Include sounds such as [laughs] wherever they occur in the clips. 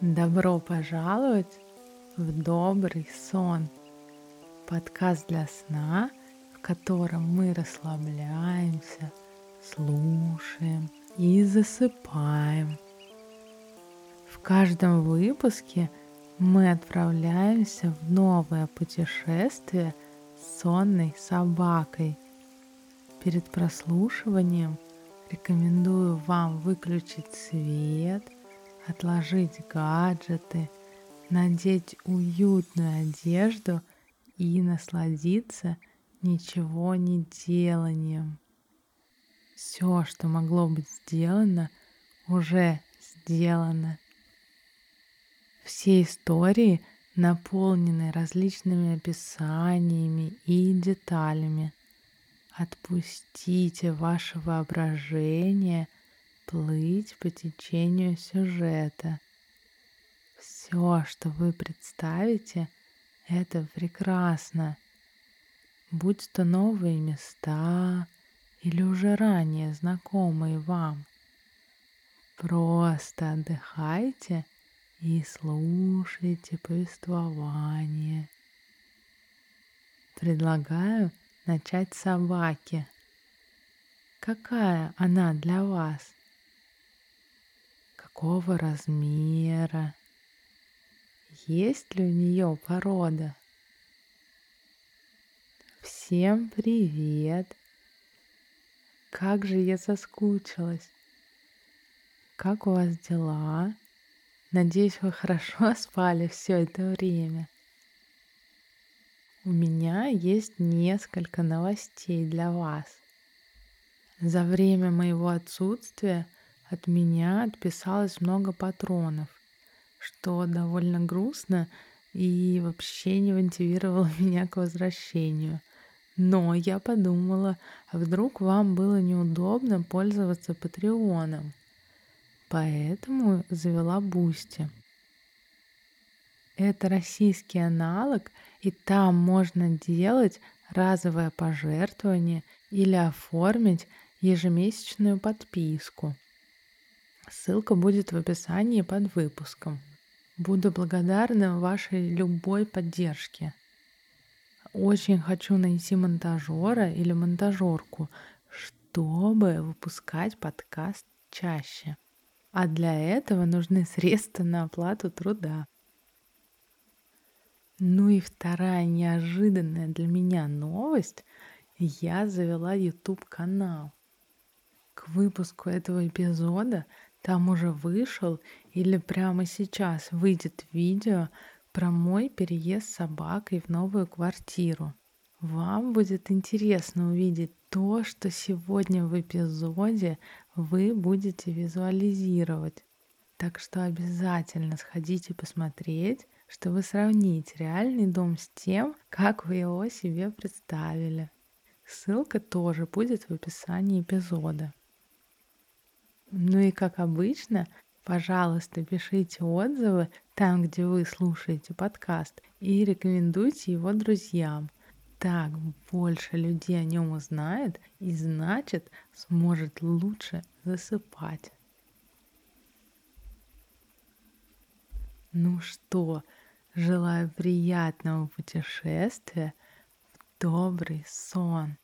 Добро пожаловать в добрый сон. Подкаст для сна, в котором мы расслабляемся, слушаем и засыпаем. В каждом выпуске мы отправляемся в новое путешествие с сонной собакой. Перед прослушиванием рекомендую вам выключить свет – отложить гаджеты, надеть уютную одежду и насладиться ничего не деланием. Все, что могло быть сделано, уже сделано. Все истории наполнены различными описаниями и деталями. Отпустите ваше воображение – плыть по течению сюжета. Все, что вы представите, это прекрасно. Будь то новые места или уже ранее знакомые вам. Просто отдыхайте и слушайте повествование. Предлагаю начать с собаки. Какая она для вас? Какого размера, есть ли у нее порода. Всем привет! Как же я соскучилась! Как у вас дела? Надеюсь, вы хорошо [laughs] спали все это время. У меня есть несколько новостей для вас. За время моего отсутствия – от меня отписалось много патронов, что довольно грустно и вообще не мотивировало [laughs] меня к возвращению. Но я подумала, а вдруг вам было неудобно пользоваться Патреоном. Поэтому завела Бусти. Это российский аналог, и там можно делать разовое пожертвование или оформить ежемесячную подписку. Ссылка будет в описании под выпуском. Буду благодарна вашей любой поддержке. Очень хочу найти монтажера или монтажерку, чтобы выпускать подкаст чаще. А для этого нужны [laughs] средства на оплату труда. Ну и вторая неожиданная для меня новость. Я завела YouTube канал. К выпуску этого эпизода там уже вышел или прямо сейчас выйдет видео про мой переезд с собакой в новую квартиру. Вам будет интересно увидеть то, что сегодня в эпизоде вы будете визуализировать. Так что обязательно сходите посмотреть, чтобы сравнить реальный дом с тем, как вы его себе представили. Ссылка тоже будет в описании эпизода. Ну и как обычно, пожалуйста, пишите отзывы там, где вы слушаете подкаст, и рекомендуйте его друзьям. Так больше людей о нем узнает и значит сможет лучше засыпать. Ну что, желаю приятного путешествия в добрый сон.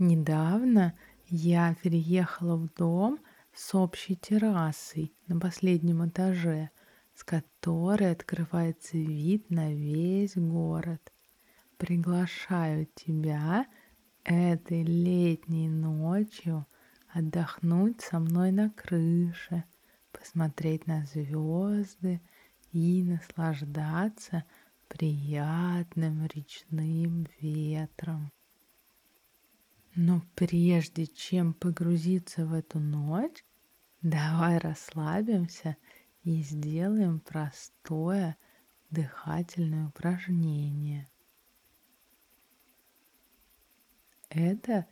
Недавно я переехала в дом с общей террасой на последнем этаже, с которой открывается вид на весь город. приглашаю тебя этой летней ночью отдохнуть со мной на крыше, посмотреть на звезды и наслаждаться приятным речным ветром. Но прежде чем погрузиться в эту ночь, давай расслабимся и сделаем простое дыхательное упражнение. Это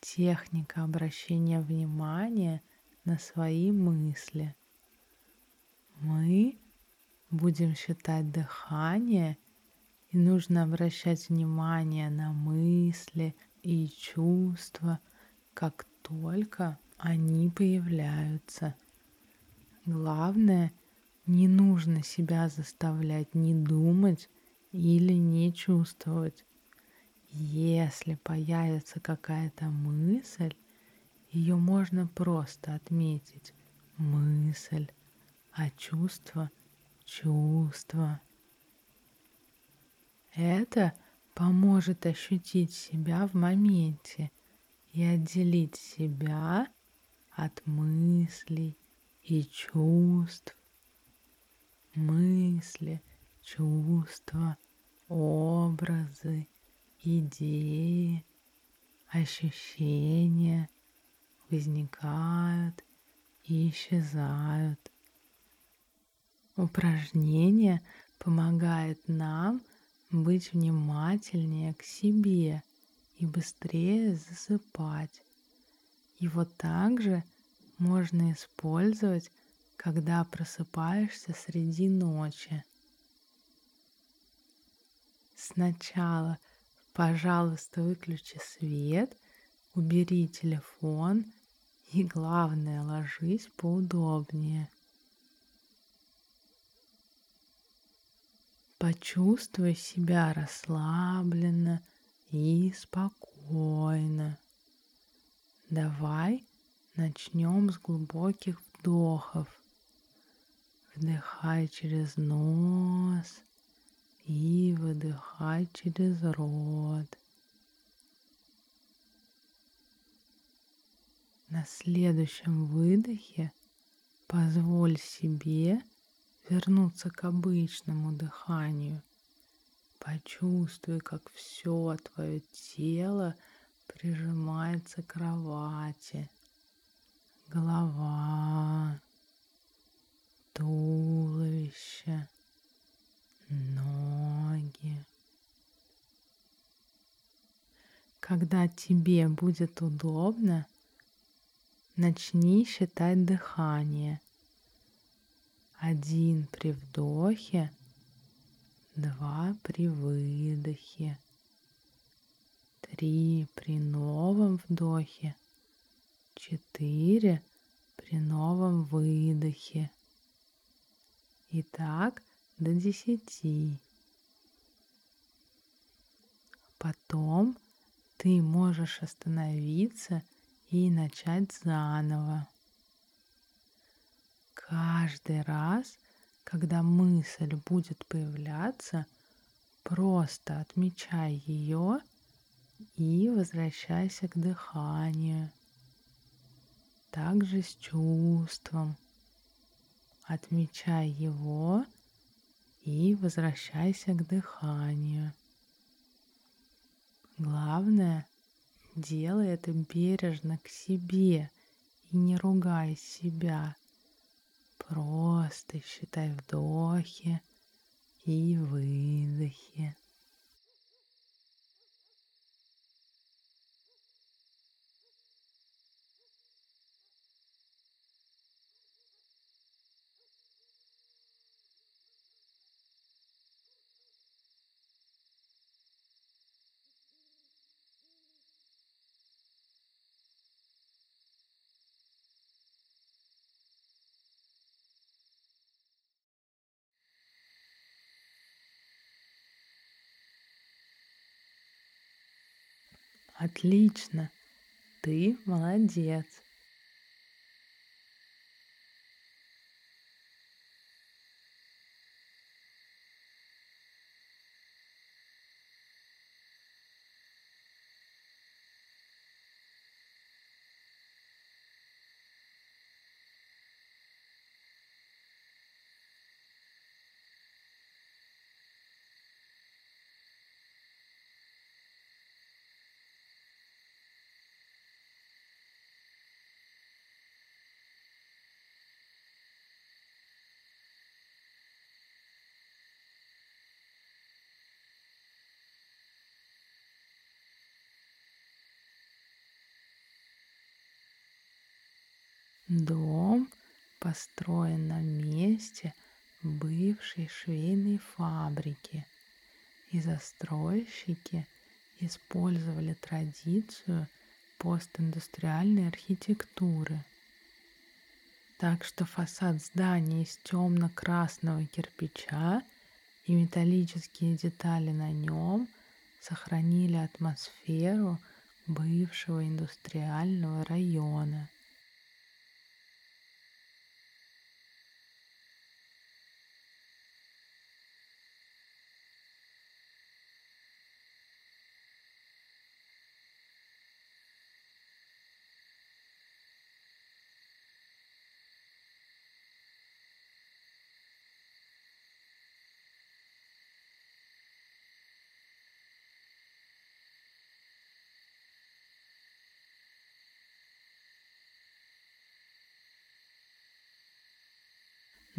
техника обращения внимания на свои мысли. Мы будем считать дыхание, и нужно обращать внимание на мысли и чувства, как только они появляются. Главное, не нужно себя заставлять не думать или не чувствовать. Если появится какая-то мысль, ее можно просто отметить. Мысль, а чувство — чувство. Это поможет ощутить себя в моменте и отделить себя от мыслей и чувств. Мысли, чувства, образы, идеи, ощущения возникают и исчезают. Упражнение помогает нам быть внимательнее к себе и быстрее засыпать. Его также можно использовать, когда просыпаешься среди ночи. Сначала, пожалуйста, выключи свет, убери телефон и, главное, ложись поудобнее. Почувствуй себя расслабленно и спокойно. Давай начнем с глубоких вдохов. Вдыхай через нос и выдыхай через рот. На следующем выдохе позволь себе вернуться к обычному дыханию. Почувствуй, как все твое тело прижимается к кровати. Голова, туловище, ноги. Когда тебе будет удобно, начни считать дыхание – один при вдохе, два при выдохе, три при новом вдохе, четыре при новом выдохе. И так до десяти. Потом ты можешь остановиться и начать заново. Каждый раз, когда мысль будет появляться, просто отмечай ее и возвращайся к дыханию. Также с чувством. Отмечай его и возвращайся к дыханию. Главное, делай это бережно к себе и не ругай себя. Просто считай вдохи и выдохи. Отлично. Ты молодец. Дом построен на месте бывшей швейной фабрики, и застройщики использовали традицию постиндустриальной архитектуры. Так что фасад здания из темно-красного кирпича и металлические детали на нем сохранили атмосферу бывшего индустриального района.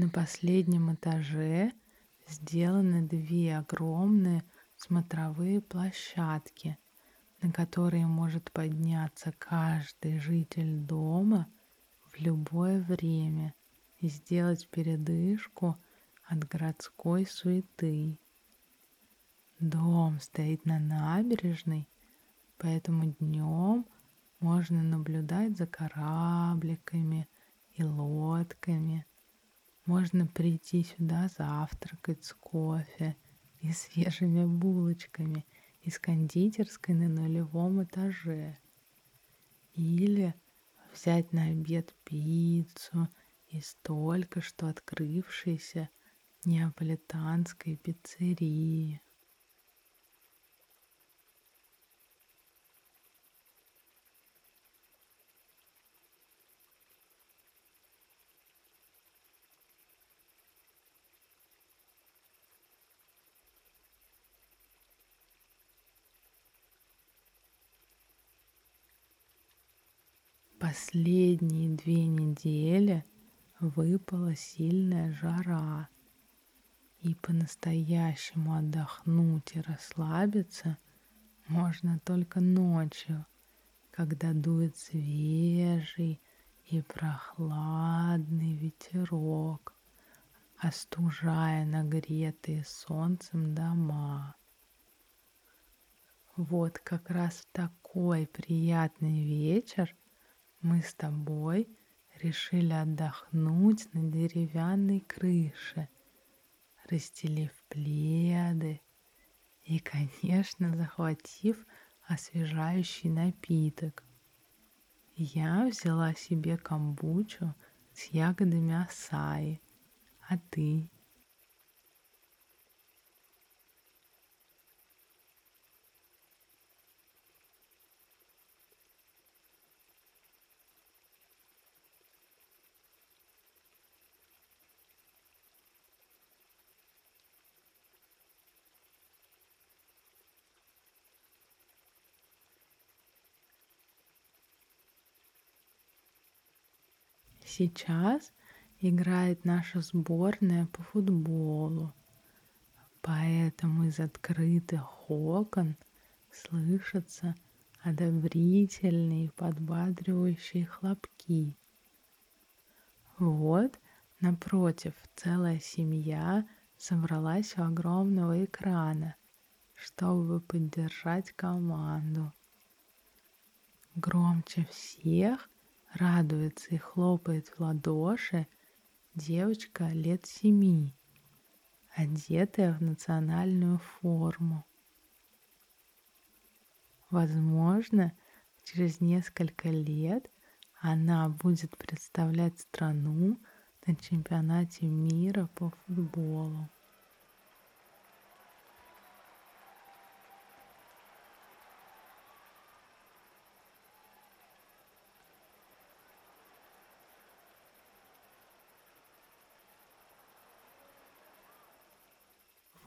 На последнем этаже сделаны две огромные смотровые площадки, на которые может подняться каждый житель дома в любое время и сделать передышку от городской суеты. Дом стоит на набережной, поэтому днем можно наблюдать за корабликами и лодками – можно прийти сюда завтракать с кофе и свежими булочками из кондитерской на нулевом этаже. Или взять на обед пиццу из только что открывшейся неаполитанской пиццерии. Последние две недели выпала сильная жара, и по-настоящему отдохнуть и расслабиться можно только ночью, когда дует свежий и прохладный ветерок, остужая нагретые солнцем дома. Вот как раз в такой приятный вечер мы с тобой решили отдохнуть на деревянной крыше, расстелив пледы и, конечно, захватив освежающий напиток. Я взяла себе камбучу с ягодами асаи, а ты? Сейчас играет наша сборная по футболу. Поэтому из открытых окон слышатся одобрительные подбадривающие хлопки. Вот напротив целая семья собралась у огромного экрана, чтобы поддержать команду. Громче всех радуется и хлопает в ладоши девочка лет семи, одетая в национальную форму. Возможно, через несколько лет она будет представлять страну на чемпионате мира по футболу.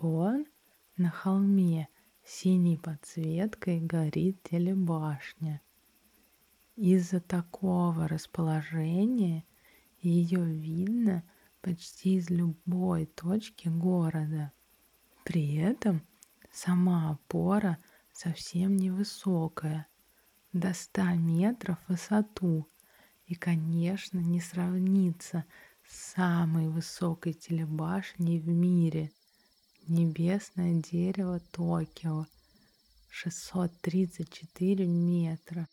Вон на холме синей подсветкой горит телебашня. Из-за такого расположения ее видно почти из любой точки города. При этом сама опора совсем невысокая, до 100 метров в высоту, И, конечно, не сравнится с самой высокой телебашней в мире — Небесное дерево Токио, 634 метра.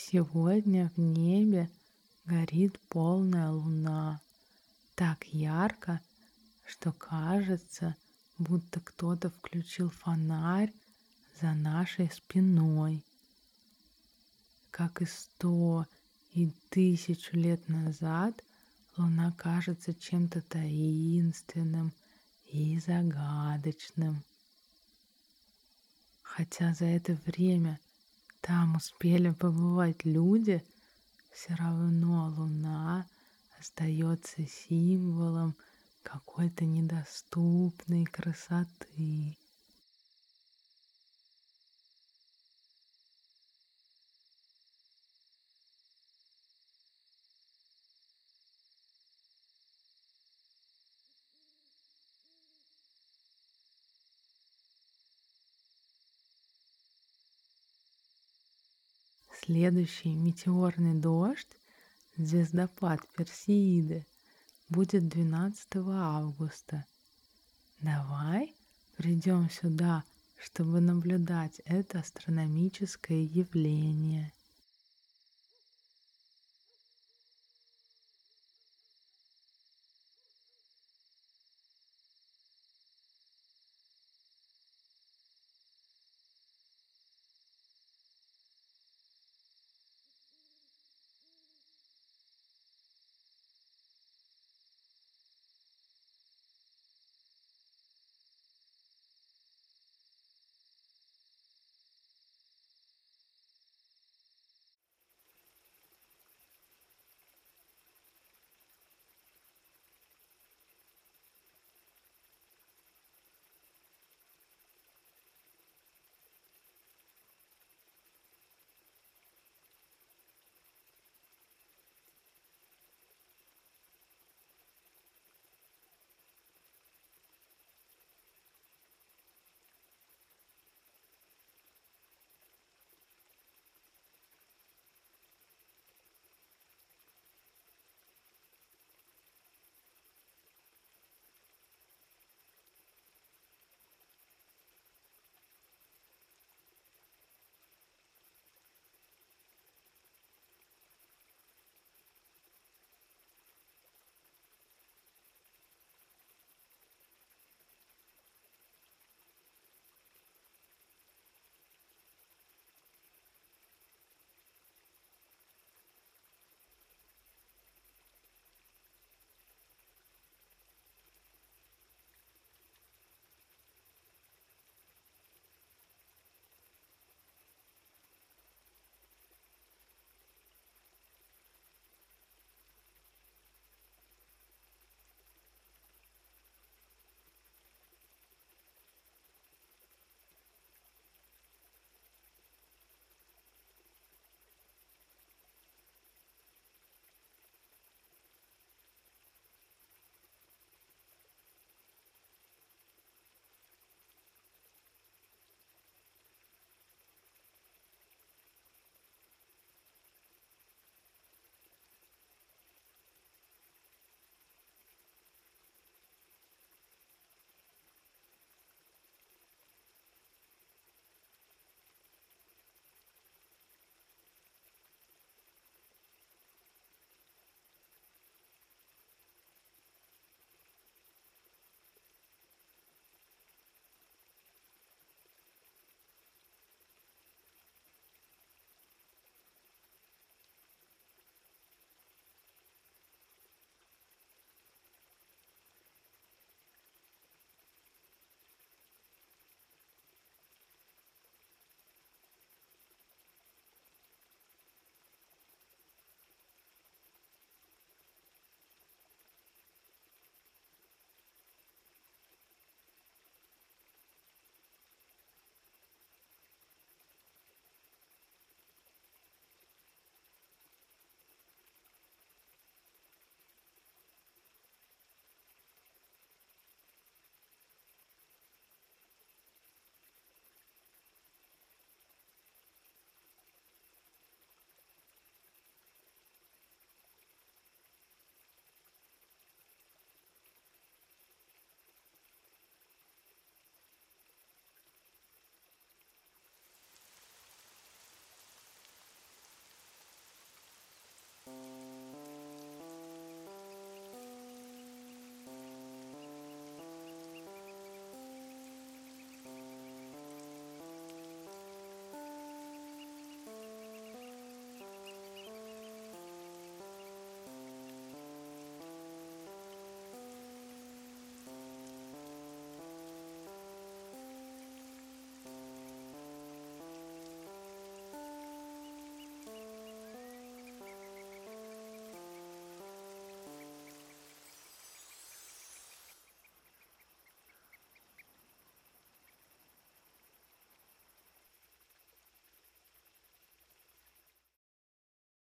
Сегодня в небе горит полная луна, так ярко, что кажется, будто кто-то включил фонарь за нашей спиной. Как и сто и тысячу лет назад луна кажется чем-то таинственным и загадочным. Хотя за это время там успели побывать люди, все равно луна остается символом какой-то недоступной красоты. Следующий метеорный дождь, звездопад Персеиды, будет 12 августа. Давай придем сюда, чтобы наблюдать это астрономическое явление.